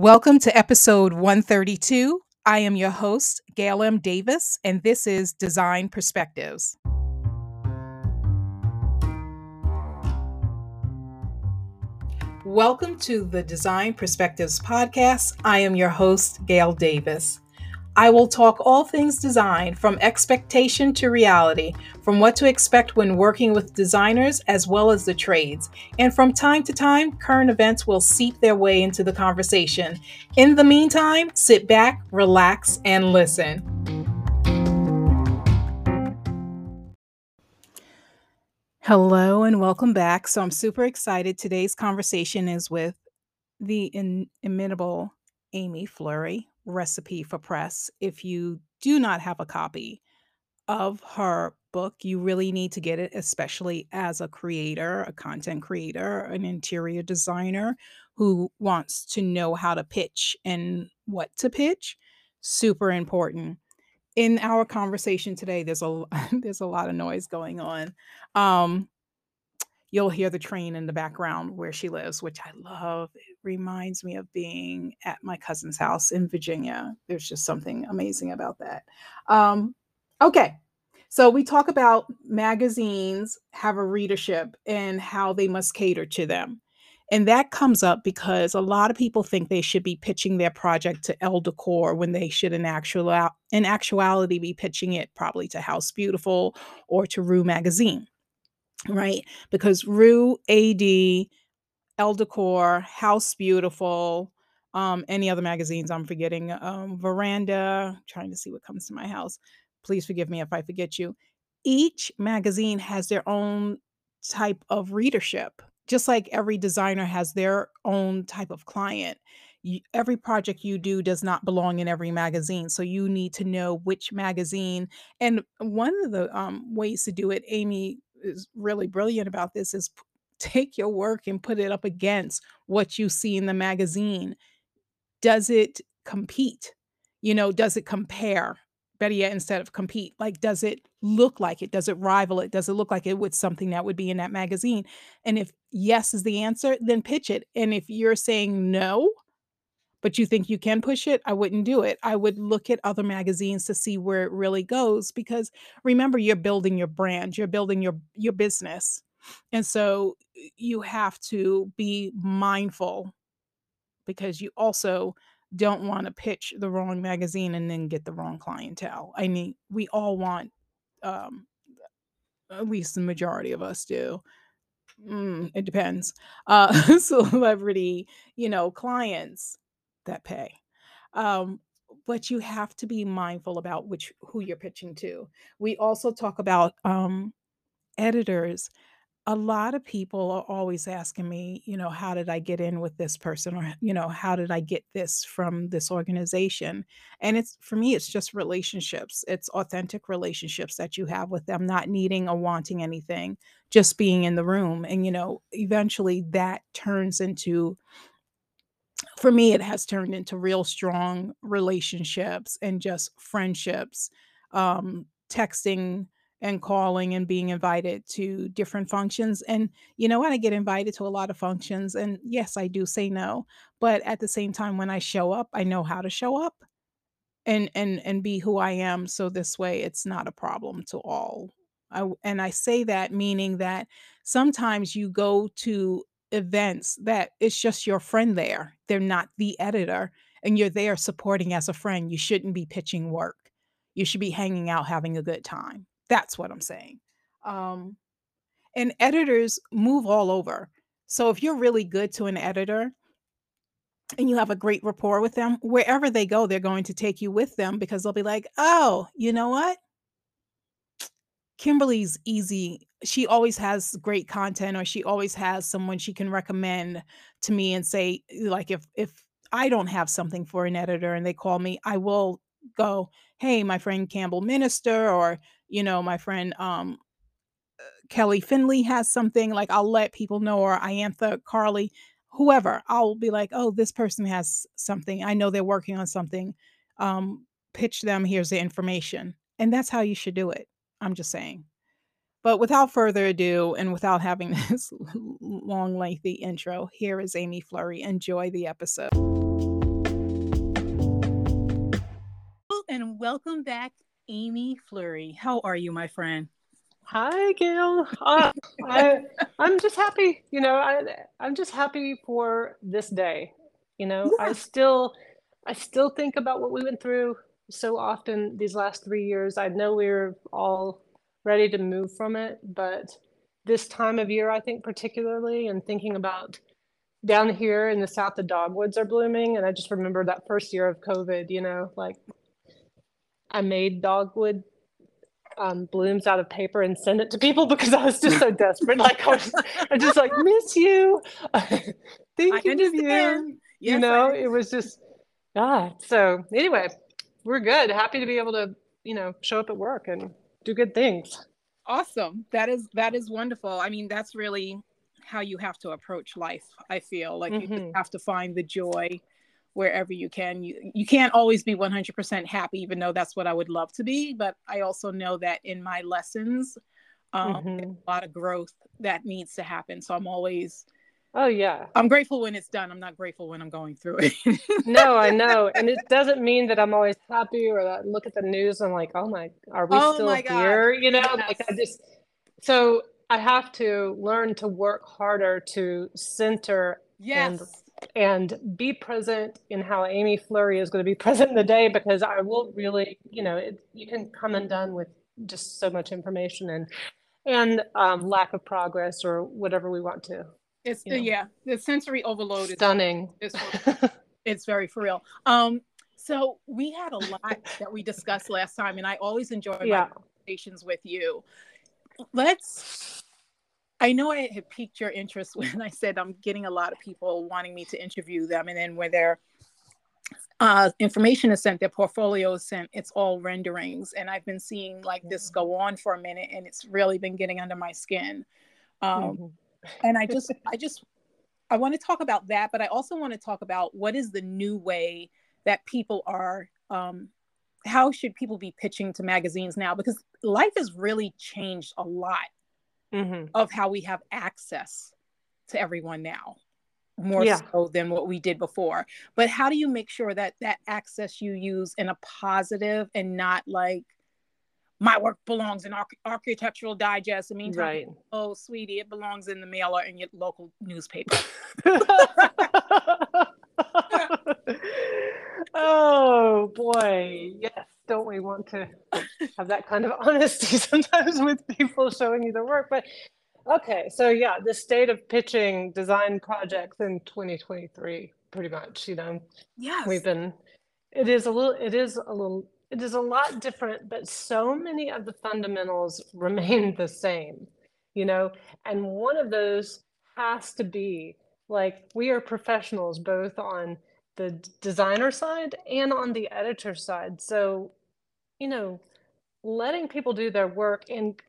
Welcome to episode 132. I am your host, Gail M. Davis, and this is Design Perspectives. Welcome to the Design Perspectives podcast. I am your host, Gail Davis. I will talk all things design from expectation to reality, from what to expect when working with designers as well as the trades. And from time to time, current events will seep their way into the conversation. In the meantime, sit back, relax, and listen. Hello and welcome back. So I'm super excited. Today's conversation is with the inimitable Amy Flurry recipe for press. If you do not have a copy of her book, you really need to get it, especially as a creator, a content creator, an interior designer who wants to know how to pitch and what to pitch. Super important. In our conversation today, there's a there's a lot of noise going on. Um, you'll hear the train in the background where she lives, which I love. It reminds me of being at my cousin's house in Virginia. There's just something amazing about that. Um, okay. So we talk about magazines have a readership and how they must cater to them. And that comes up because a lot of people think they should be pitching their project to Elle Decor when they should in actual in actuality be pitching it probably to House Beautiful or to Rue Magazine right? Because Rue, AD, Elle Decor, House Beautiful, um, any other magazines I'm forgetting, um, Veranda, trying to see what comes to my house. Please forgive me if I forget you. Each magazine has their own type of readership, just like every designer has their own type of client. You, every project you do does not belong in every magazine. So you need to know which magazine. And one of the um, ways to do it, Amy is really brilliant about this is take your work and put it up against what you see in the magazine. Does it compete? You know, does it compare? Better yet, instead of compete, like, does it look like it? Does it rival it? Does it look like it would something that would be in that magazine? And if yes is the answer, then pitch it. And if you're saying no, but you think you can push it, I wouldn't do it. I would look at other magazines to see where it really goes because remember you're building your brand, you're building your your business. And so you have to be mindful because you also don't want to pitch the wrong magazine and then get the wrong clientele. I mean, we all want um at least the majority of us do. Mm, it depends. Uh celebrity, you know, clients that pay. Um, but you have to be mindful about which who you're pitching to. We also talk about um, editors. A lot of people are always asking me, you know, how did I get in with this person, or you know, how did I get this from this organization? And it's for me, it's just relationships. It's authentic relationships that you have with them, not needing or wanting anything, just being in the room. And you know, eventually that turns into for me, it has turned into real strong relationships and just friendships, um, texting and calling and being invited to different functions. And you know what? I get invited to a lot of functions. And yes, I do say no. But at the same time, when I show up, I know how to show up and and and be who I am. So this way it's not a problem to all. I, and I say that meaning that sometimes you go to events that it's just your friend there. They're not the editor, and you're there supporting as a friend. You shouldn't be pitching work. You should be hanging out, having a good time. That's what I'm saying. Um, and editors move all over. So if you're really good to an editor and you have a great rapport with them, wherever they go, they're going to take you with them because they'll be like, oh, you know what? Kimberly's easy. She always has great content or she always has someone she can recommend to me and say like if if I don't have something for an editor and they call me, I will go, "Hey, my friend Campbell Minister or, you know, my friend um Kelly Finley has something." Like I'll let people know or Iantha Carly, whoever. I'll be like, "Oh, this person has something. I know they're working on something. Um pitch them, here's the information." And that's how you should do it. I'm just saying. But without further ado, and without having this long, lengthy intro, here is Amy Flurry. Enjoy the episode. And welcome back, Amy Flurry. How are you, my friend? Hi, Gail. Uh, I, I'm just happy. You know, I, I'm just happy for this day. You know. I still, I still think about what we went through so often these last three years. I know we're all ready to move from it, but this time of year, I think particularly, and thinking about down here in the south, the dogwoods are blooming, and I just remember that first year of COVID. You know, like I made dogwood um, blooms out of paper and send it to people because I was just so desperate. Like I was, I just like miss you, thinking of you. Yes, you know, it was just God. So anyway, we're good. Happy to be able to, you know, show up at work and do good things. Awesome. That is that is wonderful. I mean, that's really how you have to approach life. I feel like mm-hmm. you have to find the joy wherever you can. You you can't always be 100% happy, even though that's what I would love to be. But I also know that in my lessons, um, mm-hmm. a lot of growth that needs to happen. So I'm always Oh yeah. I'm grateful when it's done. I'm not grateful when I'm going through it. no, I know. And it doesn't mean that I'm always happy or that I look at the news and I'm like, oh my, are we oh still here? You know, yes. like I just so I have to learn to work harder to center yes. and and be present in how Amy Flurry is going to be present in the day because I will really, you know, it, you can come and done with just so much information and and um, lack of progress or whatever we want to. It's you know. yeah, the sensory overload stunning. is stunning. it's very for real. Um, so we had a lot that we discussed last time, and I always enjoy yeah. my conversations with you. Let's I know I had piqued your interest when I said I'm getting a lot of people wanting me to interview them, and then when their uh, information is sent, their portfolio is sent, it's all renderings, and I've been seeing like this mm-hmm. go on for a minute, and it's really been getting under my skin. Um, mm-hmm. And I just, I just, I want to talk about that, but I also want to talk about what is the new way that people are. Um, how should people be pitching to magazines now? Because life has really changed a lot mm-hmm. of how we have access to everyone now more yeah. so than what we did before but how do you make sure that that access you use in a positive and not like my work belongs in Arch- architectural digest. I mean, right. oh, sweetie, it belongs in the mail or in your local newspaper. oh boy, yes don't we want to have that kind of honesty sometimes with people showing you their work? But okay, so yeah, the state of pitching design projects in 2023, pretty much, you know. Yes. We've been it is a little it is a little it is a lot different, but so many of the fundamentals remain the same, you know, and one of those has to be like we are professionals both on the designer side and on the editor side. So you know, letting people do their work and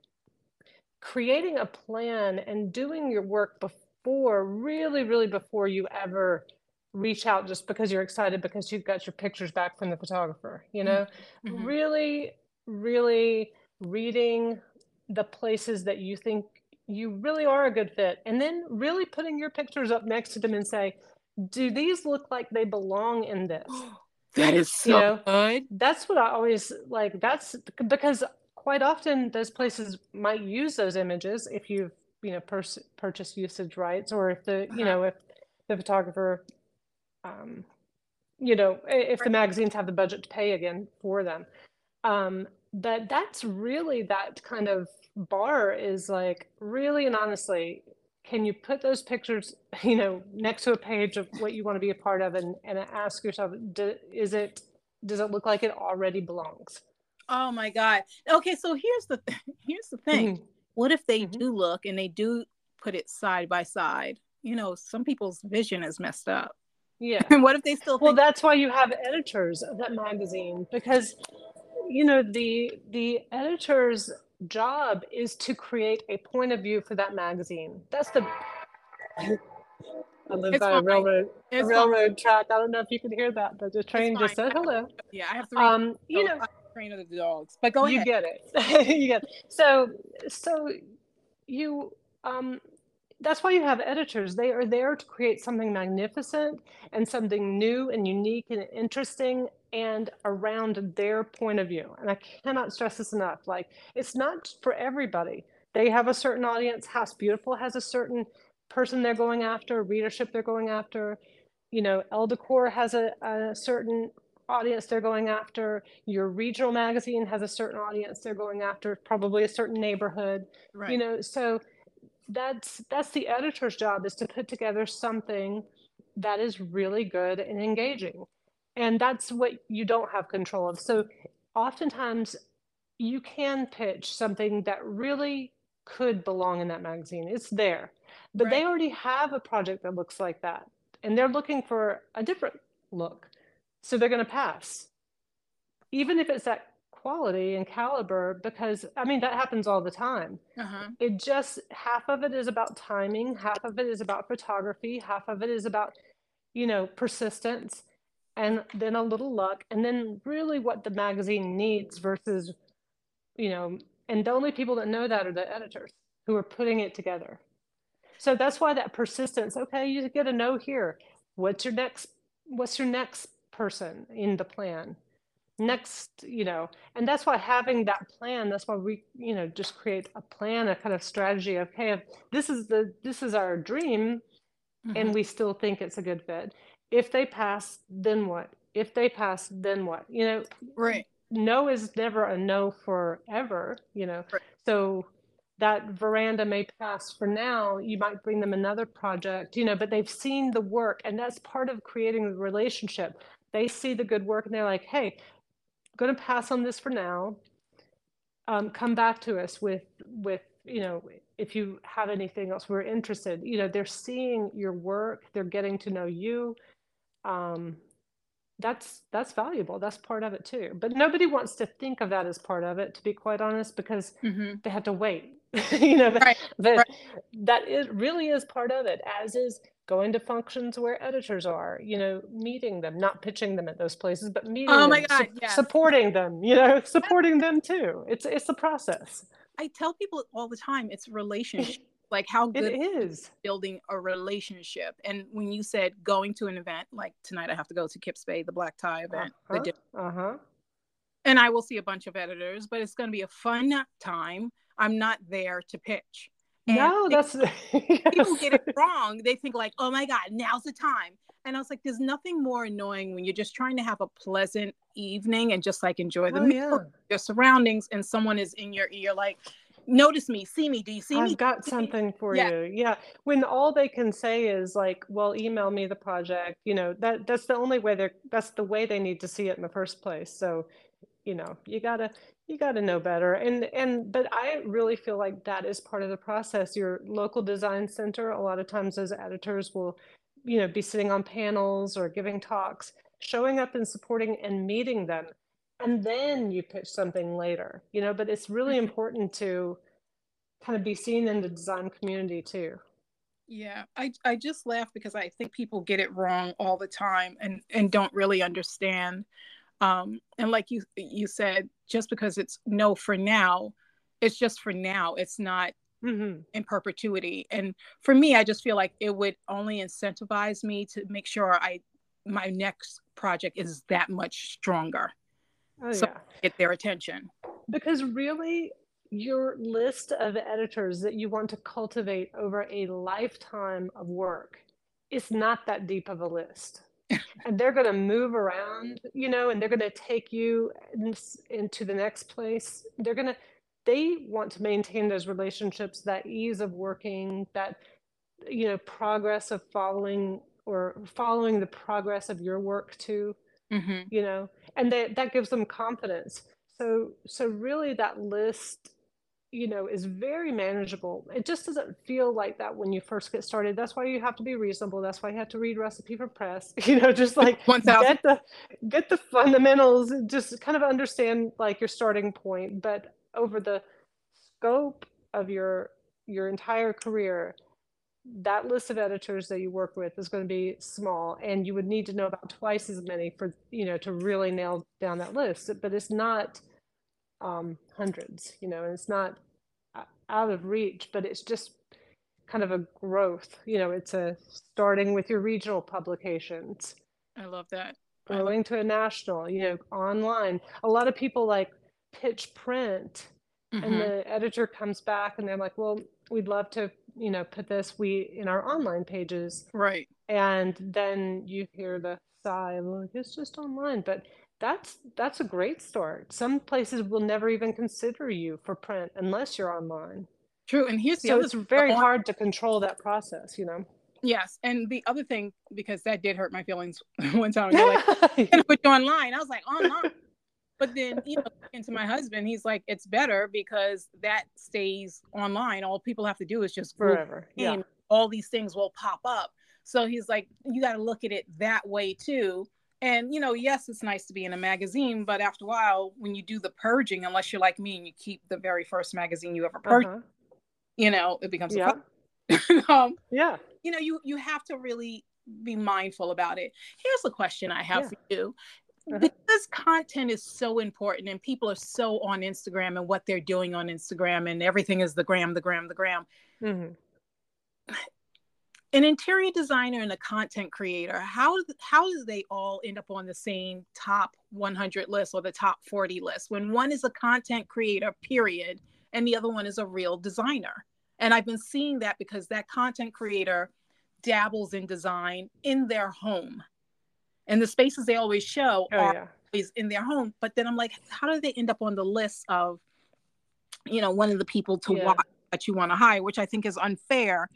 creating a plan and doing your work before, really, really before you ever reach out just because you're excited because you've got your pictures back from the photographer, you know, mm-hmm. really, really reading the places that you think you really are a good fit and then really putting your pictures up next to them and say, do these look like they belong in this? That is so you know, good. That's what I always like. That's because quite often those places might use those images if you've you know pers- purchased usage rights or if the you know if the photographer um you know if the magazines have the budget to pay again for them. Um but that's really that kind of bar is like really and honestly can you put those pictures you know next to a page of what you want to be a part of and, and ask yourself do, is it does it look like it already belongs? Oh my god. Okay so here's the th- here's the thing. Mm-hmm. what if they mm-hmm. do look and they do put it side by side? You know some people's vision is messed up yeah and what if they still well that's why you have editors of that magazine because you know the the editors job is to create a point of view for that magazine. That's the. I live it's by fine. a railroad, a railroad track. I don't know if you can hear that, but the train just said hello. Yeah, I have three. Um, you know, train of the dogs, but go you ahead. You get it. you get it. So, so you um, that's why you have editors. They are there to create something magnificent and something new and unique and interesting and around their point of view. And I cannot stress this enough. Like, it's not for everybody. They have a certain audience. House Beautiful has a certain person they're going after, readership they're going after. You know, Elle Decor has a, a certain audience they're going after. Your regional magazine has a certain audience they're going after, probably a certain neighborhood. Right. You know, so that's that's the editor's job is to put together something that is really good and engaging. And that's what you don't have control of. So oftentimes you can pitch something that really could belong in that magazine. It's there. But Right. they already have a project that looks like that. And they're looking for a different look. So they're going to pass. Even if it's that quality and caliber, because I mean, that happens all the time. Uh-huh. It just, half of it is about timing, half of it is about photography, half of it is about, you know, persistence, and then a little luck, and then really what the magazine needs versus, you know, and the only people that know that are the editors who are putting it together. So that's why that persistence, okay, you get a no here. What's your next what's your next person in the plan? Next, you know, and that's why having that plan, that's why we, you know, just create a plan, a kind of strategy of, okay, if this is the this is our dream and Mhm. we still think it's a good fit. If they pass, then what? If they pass, then what? You know, Right. no is never a no forever, you know. Right. So that veranda may pass for now. You might bring them another project, you know, but they've seen the work, and that's part of creating the relationship. They see the good work and they're like, hey, going to pass on this for now. Um, come back to us with with you know if you have anything else we're interested you know they're seeing your work they're getting to know you um, that's that's valuable that's part of it too but nobody wants to think of that as part of it to be quite honest because Mhm. they have to wait you know Right. but Right. that is really is part of it as is going to functions where editors are you know meeting them not pitching them at those places but meeting Oh my them God, su- yes. supporting them you know supporting them too it's it's the process I tell people all the time it's relationship. Like how it good is building a relationship. And when you said going to an event, like tonight I have to go to Kips Bay, the black tie event, uh-huh, di- uh-huh. and I will see a bunch of editors, but it's going to be a fun time. I'm not there to pitch. And no that's people get it wrong. They think like, "Oh my god, now's the time." And I was like, "There's nothing more annoying when you're just trying to have a pleasant evening and just like enjoy the oh meal, yeah your surroundings, and someone is in your ear like, "Notice me, see me, do you see me?" I've got something for Yeah. you. Yeah. When all they can say is like, well, email me the project, you know, that that's the only way they're that's the way they need to see it in the first place. So, you know, you gotta you gotta know better. And and but I really feel like that is part of the process. Your local design center, a lot of times those editors will, you know, be sitting on panels or giving talks, showing up and supporting and meeting them. And then you pitch something later, you know, but it's really Mhm. important to kind of be seen in the design community too. Yeah, I I just laugh because I think people get it wrong all the time and and don't really understand. Um, and like you you said, just because it's no for now, it's just for now. It's not hmm in perpetuity. And for me, I just feel like it would only incentivize me to make sure I my next project is that much stronger. Oh So yeah. get their attention. Because really your list of editors that you want to cultivate over a lifetime of work is not that deep of a list. And they're going to move around, you know, and they're going to take you in- into the next place. They're going to they want to maintain those relationships, that ease of working, that you know, progress of following or following the progress of your work too. hmm you know and that that gives them confidence so so really that list you know is very manageable. It just doesn't feel like that when you first get started. That's why you have to be reasonable. That's why you have to read recipe for press. You know just like get the get the fundamentals just kind of understand like your starting point. But over the scope of your your entire career that list of editors that you work with is going to be small and you would need to know about twice as many for you know to really nail down that list. But it's not um, hundreds you know and it's not out of reach but it's just kind of a growth you know it's a starting with your regional publications I love that. Going to a national, you know, online. A lot of people, like, pitch print, and Mhm. the editor comes back, and they're like, "Well, we'd love to, you know, put this we in our online pages." Right. And then you hear the sigh, "Well, it's just online," but that's that's a great start. Some places will never even consider you for print unless you're online. True, and here's the So other it's very on hard to control that process, you know? Yes, and the other thing because that did hurt my feelings one time, they're like, "We're gonna put you online." I was like, "Online?" But then, you know, talking to my husband, he's like, "It's better because that stays online. All people have to do is just Forever, yeah. all these things will pop up." So he's like, "You gotta look at it that way too." And, you know, yes, it's nice to be in a magazine, but after a while, when you do the purging, unless you're like me and you keep the very first magazine you ever purchased, Uh-huh. you know, it becomes a Yeah. problem. Um, Yeah. you know, you you have to really be mindful about it. Here's a question I have Yeah. for you. Uh-huh. Because content is so important and people are so on Instagram and what they're doing on Instagram and everything is the gram, the gram, the gram. Mhm. An interior designer and a content creator, how how do they all end up on the same top 100 list or the top 40 list when one is a content creator, period, and the other one is a real designer? And I've been seeing that because that content creator dabbles in design in their home. And the spaces they always show Oh, are yeah. always in their home. But then I'm like, how do they end up on the list of, you know, one of the people to Yeah. watch that you want to hire, which I think is unfair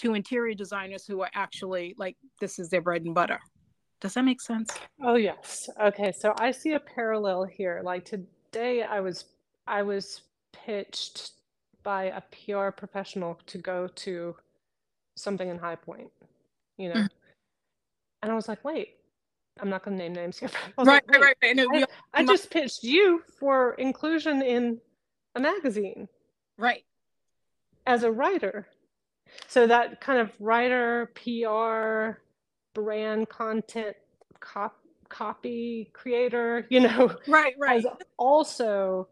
to interior designers who are actually like, this is their bread and butter. Does that make sense? Oh, yes. Okay, so I see a parallel here. Like today I was I was pitched by a PR professional to go to something in High Point, you know. Mhm. And I was like, "Wait, I'm not gonna name names here." I Right, like, right, right. right. No, I, all- I my- just pitched you for inclusion in a magazine right. as a writer." So that kind of writer, PR, brand content, cop, copy creator, you know, Right, right. also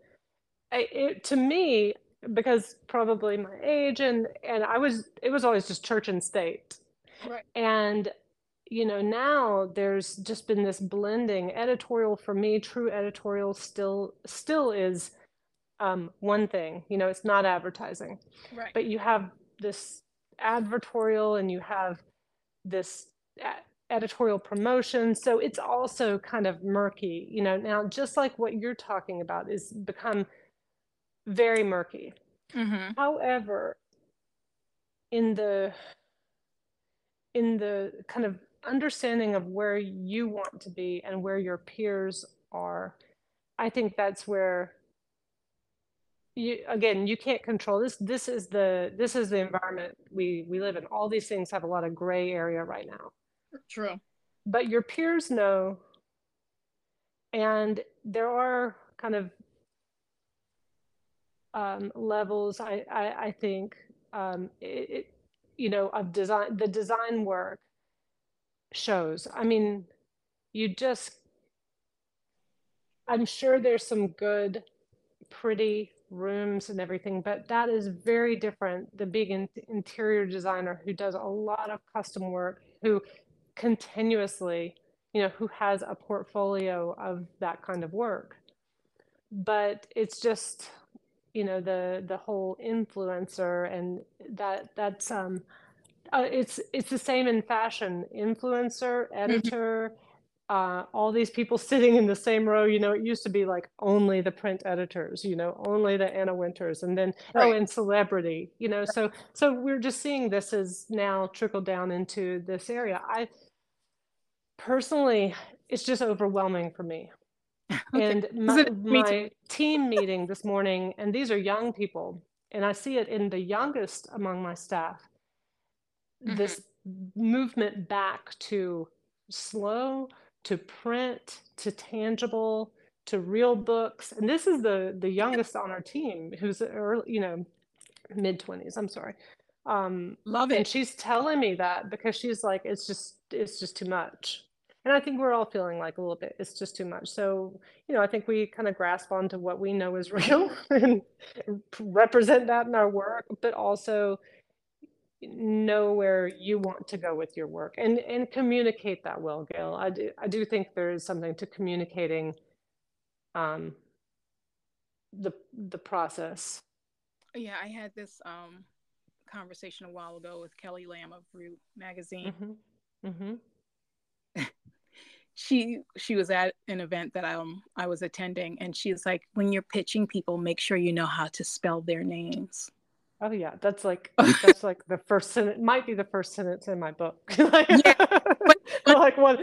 it, to me because probably my age and and I was it was always just church and state Right. and you know now there's just been this blending editorial for me true editorial still still is um, one thing you know it's not advertising Right. but you have this advertorial and you have this editorial promotion. So it's also kind of murky you know. Now just like what you're talking about is become very murky. Hmm however in the in the kind of understanding of where you want to be and where your peers are i think that's where you again you can't control this this is the this is the environment we we live in. All these things have a lot of gray area right now. True. but your peers know and there are kind of um, levels i i, I think um, it, it you know of design the design work shows. I mean you just i'm sure there's some good pretty rooms and everything but that is very different the big in- interior designer who does a lot of custom work who continuously you know who has a portfolio of that kind of work. But it's just you know the the whole influencer and that that's um uh, it's it's the same in fashion influencer editor uh, all these people sitting in the same row you know it used to be like only the print editors you know only the Anna Wintours and then oh and celebrity you know so so we're just seeing this as now trickle down into this area. I personally it's just overwhelming for me. Okay. and my, my team meeting this morning and these are young people and i see it in the youngest among my staff. Mhm. this movement back to slow to print to tangible to real books. And this is the the youngest on our team who's early, you know mid 20s i'm sorry. Um Love and she's telling me that because she's like it's just it's just too much. And i think we're all feeling like a little bit it's just too much. So you know i think we kind of grasp onto what we know is real and represent that in our work but also know where you want to go with your work and and communicate that well, Gail. I do I do think there is something to communicating um the the process. Yeah, I had this um conversation a while ago with Kelli Lamb of Rue magazine. hmm hmm She she was at an event that I um I was attending and she's like when you're pitching people make sure you know how to spell their names. Oh yeah, that's like that's like the first sentence might be the first sentence in my book. Like, yeah, but, but like what?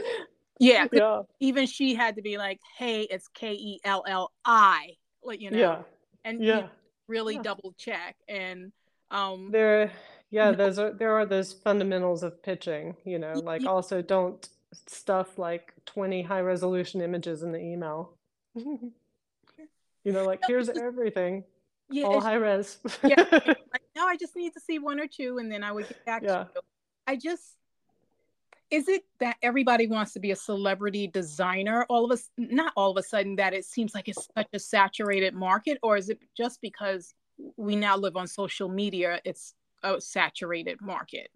yeah, Yeah, even she had to be like, "Hey, it's K E L L I," like you know, yeah, and you know, yeah, really yeah. double check and um There, yeah, no, those are there are those fundamentals of pitching, you know, like y- also don't stuff like 20 high resolution images in the email. You know, like here's everything, yeah, all high res. yeah, like no, I just need to see one or two and then I would get back to you. I just is it that everybody wants to be a celebrity designer all of us not all of a sudden that it seems like it's such a saturated market or is it just because we now live on social media it's a saturated market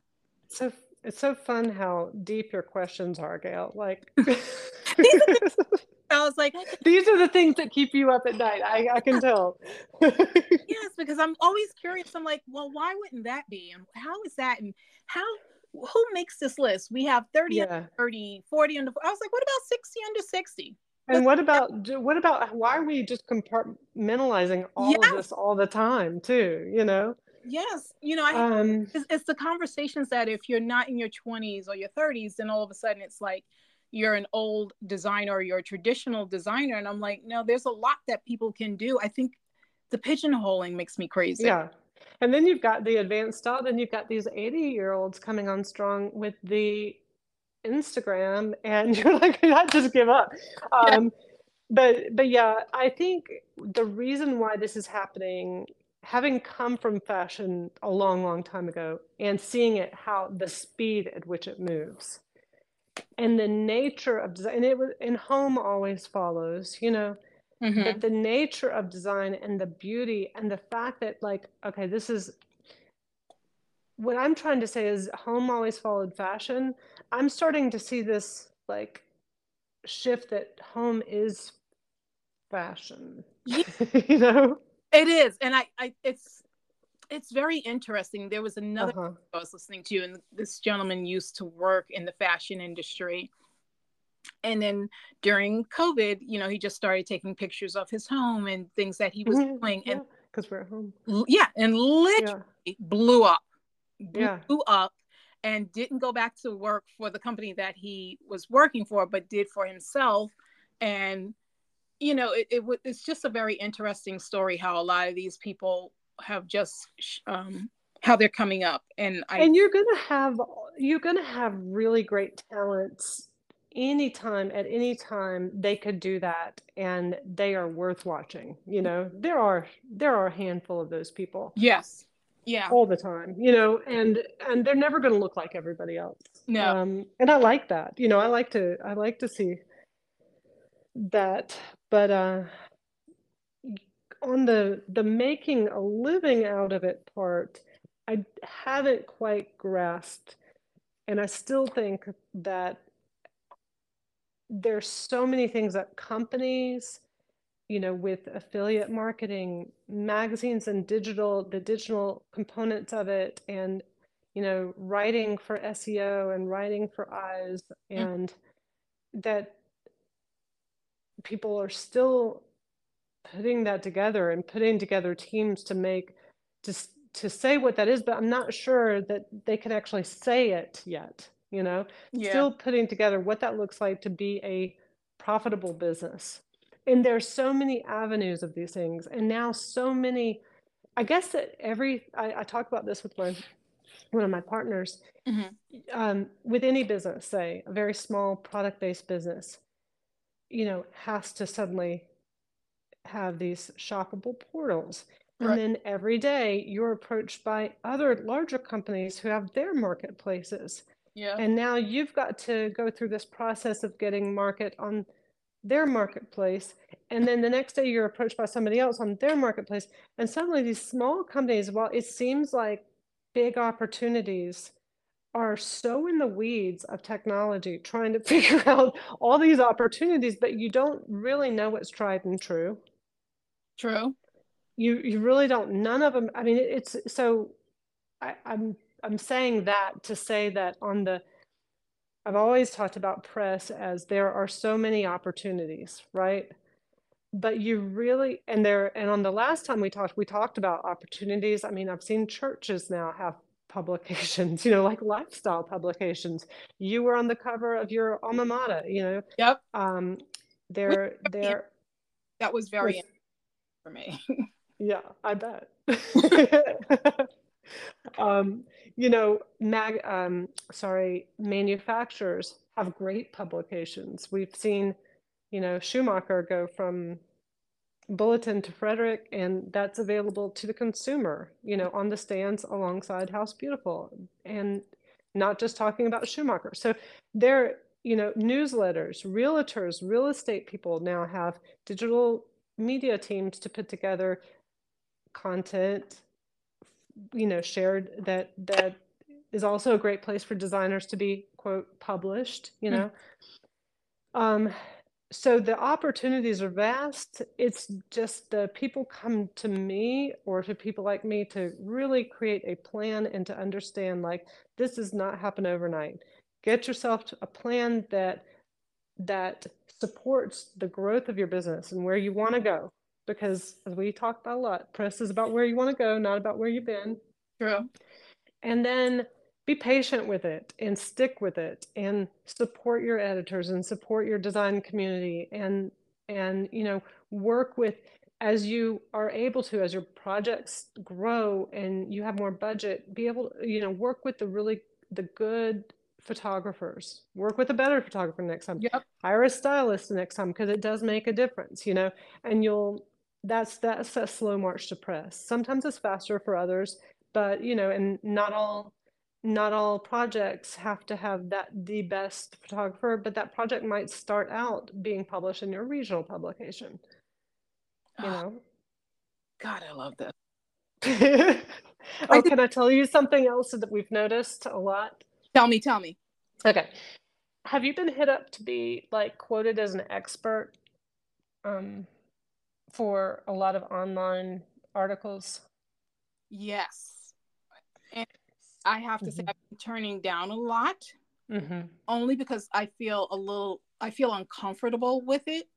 So it's so fun how deep your questions are, Gail. Like these are the, i was like these are the things that keep you up at night. I, I can tell. yes because i'm always curious. I'm like well why wouldn't that be? And how is that? And how who makes this list? We have 30 under 30 40 under i was like what about 60 under 60 And what about what about why are we just compartmentalizing all of this all the time too, you know? yes you know i Um, it's, it's the conversations that if you're not in your 20s or your 30s then all of a sudden it's like you're an old designer or you're a traditional designer and i'm like no there's a lot that people can do i think the pigeonholing makes me crazy yeah. And then you've got the advanced style, then you've got these 80 year olds coming on strong with the Instagram, and you're like, I just give up. yeah Um, but but yeah, I think the reason why this is happening, having come from fashion a long, long time ago and seeing it how the speed at which it moves and the nature of design, and it was and home always follows, you know, hmm but the nature of design and the beauty and the fact that like, okay, this is what I'm trying to say is home always followed fashion. I'm starting to see this like shift that home is fashion, yeah you know? it is and i i it's it's very interesting there was another Uh-huh. i was listening to and this gentleman used to work in the fashion industry and then during covid you know he just started taking pictures of his home and things that he was Mhm. doing and Yeah, because we're at home. yeah and literally Yeah, blew up yeah, blew up and didn't go back to work for the company that he was working for but did for himself and you know it, it wa- it's just a very interesting story how a lot of these people have just um how they're coming up. And i and you're gonna have you're gonna have really great talents anytime at any time they could do that. And they are worth watching you know? There are there are a handful of those people. Yes. Yeah. All the time you know? And and they're never going to look like everybody else. No. Um and i like that you know? I like to i like to see that. But uh on the the making a living out of it part i haven't quite grasped and i still think that there's so many things that companies you know with affiliate marketing magazines and digital the digital components of it and you know writing for seo and writing for eyes Mm, and that people are still putting that together and putting together teams to make to to say what that is but i'm not sure that they can actually say it yet you know? Yeah. Still putting together what that looks like to be a profitable business. And there's so many avenues of these things and now so many i guess that every i, I talk about this with my one of my partners. Mhm, um, with any business say a very small product-based business you know has to suddenly have these shoppable portals. And right then every day you're approached by other larger companies who have their marketplaces. yeah And now you've got to go through this process of getting market on their marketplace. And then the next day you're approached by somebody else on their marketplace. And suddenly these small companies, while it seems like big opportunities are so in the weeds of technology trying to figure out all these opportunities, but you don't really know what's tried and true. True. You you really don't. None of them. I mean, it's so. I, I'm I'm saying that to say that on the. I've always talked about press as there are so many opportunities, right? But you really and there and on the last time we talked, we talked about opportunities. I mean, I've seen churches now have publications, you know, like lifestyle publications. You were on the cover of your alma mater, you know. Yep. Um, they're they're that was very for me. yeah, I bet. um, you know, mag um, sorry, manufacturers have great publications. We've seen, you know, Schumacher go from bulletin to Frederic, and that's available to the consumer, you know, on the stands alongside House Beautiful, and not just talking about Schumacher. So there, you know, newsletters, realtors, real estate people now have digital media teams to put together content, you know, shared that that is also a great place for designers to be quote published, you know. Mm-hmm. Um, so the opportunities are vast. It's just the people come to me or to people like me to really create a plan and to understand like this does not happen overnight. Get yourself a plan that that supports the growth of your business and where you want to go. Because as we talk about a lot, press is about where you want to go, not about where you've been. True. And then be patient with it and stick with it and support your editors and support your design community and and you know work with as you are able to as your projects grow and you have more budget be able to you know work with the really the good photographers. Work with a better photographer next time. Yep. hire a stylist next time because it does make a difference you know and you'll that's that's a slow march to press. Sometimes it's faster for others but you know and not all not all projects have to have that the best photographer, but that project might start out being published in your regional publication. You ah. know. God, I love this. oh, can I tell you something else that we've noticed a lot? Tell me, tell me. Okay. Have you been hit up to be like quoted as an expert um, for a lot of online articles? Yes. And I have to mm-hmm. say I've been turning down a lot, mm-hmm. only because I feel a little, I feel uncomfortable with it,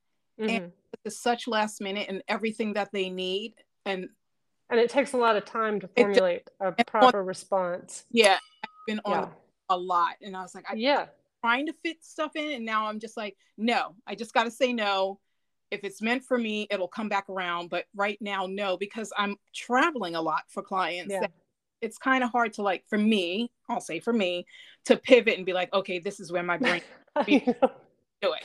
mm-hmm. and it's such last minute and everything that they need, and and it takes a lot of time to formulate a proper on, response. Yeah, I've been on yeah. a lot, and I was like, I, yeah, trying to fit stuff in, and now I'm just like, no, I just got to say no. If it's meant for me, it'll come back around. But right now, no, because I'm traveling a lot for clients. Yeah it's kind of hard to like for me i'll say for me to pivot and be like okay this is where my brain do it.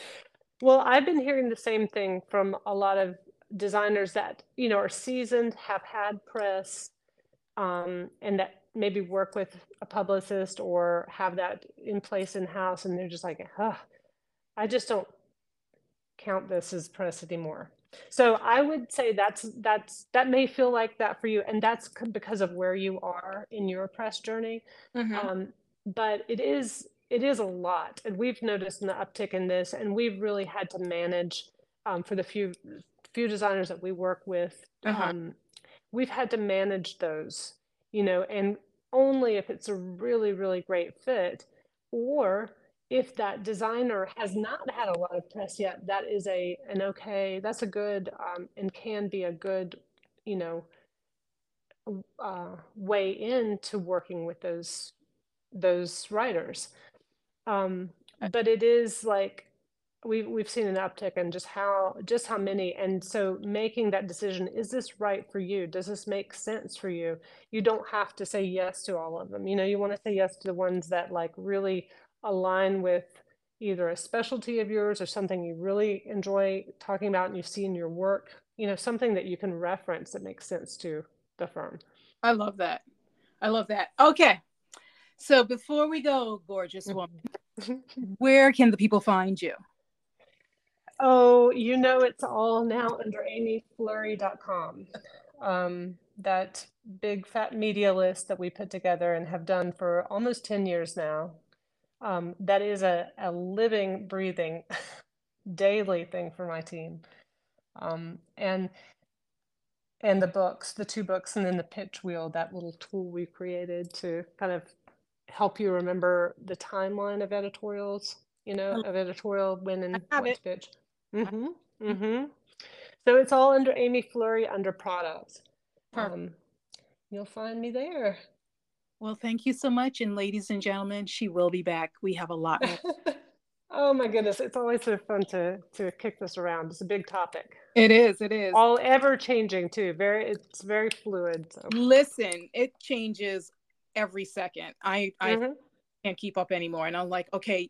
Well i've been hearing the same thing from a lot of designers that you know are seasoned have had press um, and that maybe work with a publicist or have that in place in house and they're just like oh, i just don't count this as press anymore so I would say that's that's that may feel like that for you, and that's because of where you are in your press journey. Mm-hmm. Um, but it is it is a lot, and we've noticed an uptick in this, and we've really had to manage um, for the few few designers that we work with. Uh-huh. Um, we've had to manage those, you know, and only if it's a really really great fit, or if that designer has not had a lot of press yet, that is a an okay. That's a good um, and can be a good, you know, uh, way into working with those those writers. Um, but it is like we've we've seen an uptick in just how just how many and so making that decision is this right for you does this make sense for you you don't have to say yes to all of them you know you want to say yes to the ones that like really align with either a specialty of yours or something you really enjoy talking about and you see in your work, you know, something that you can reference that makes sense to the firm. I love that. I love that. Okay. So before we go, gorgeous woman, where can the people find you? Oh, you know, it's all now under amyflurry.com. Um, that big fat media list that we put together and have done for almost 10 years now. Um, that is a, a living, breathing, daily thing for my team. Um, and and the books, the two books, and then the pitch wheel, that little tool we created to kind of help you remember the timeline of editorials, you know, of editorial when and what to pitch. Mm-hmm. Mm-hmm. So it's all under Amy Flurry under products. Um, you'll find me there. Well, thank you so much. And ladies and gentlemen, she will be back. We have a lot oh my goodness. It's always so fun to to kick this around. It's a big topic. It is, it is. All ever changing too. Very it's very fluid. So. Listen, it changes every second. I I mm-hmm. can't keep up anymore. And I'm like, okay,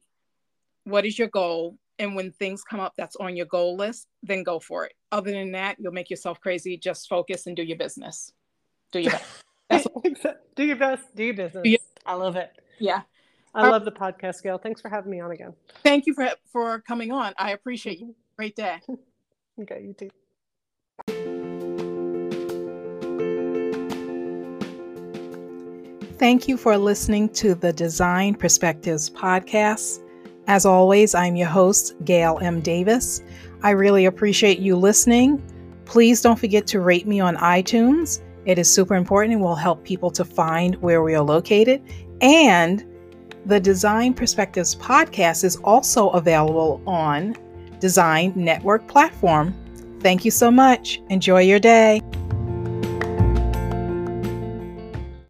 what is your goal? And when things come up that's on your goal list, then go for it. Other than that, you'll make yourself crazy. Just focus and do your business. Do your best. do your best. Do your business. Do your- I love it. Yeah. I love the podcast, Gail. Thanks for having me on again. Thank you for for coming on. I appreciate you. Great day. okay, you too. Thank you for listening to the Design Perspectives podcast. As always, I'm your host, Gail M. Davis. I really appreciate you listening. Please don't forget to rate me on iTunes. It is super important and will help people to find where we are located. And the Design Perspectives podcast is also available on Design Network platform. Thank you so much. Enjoy your day.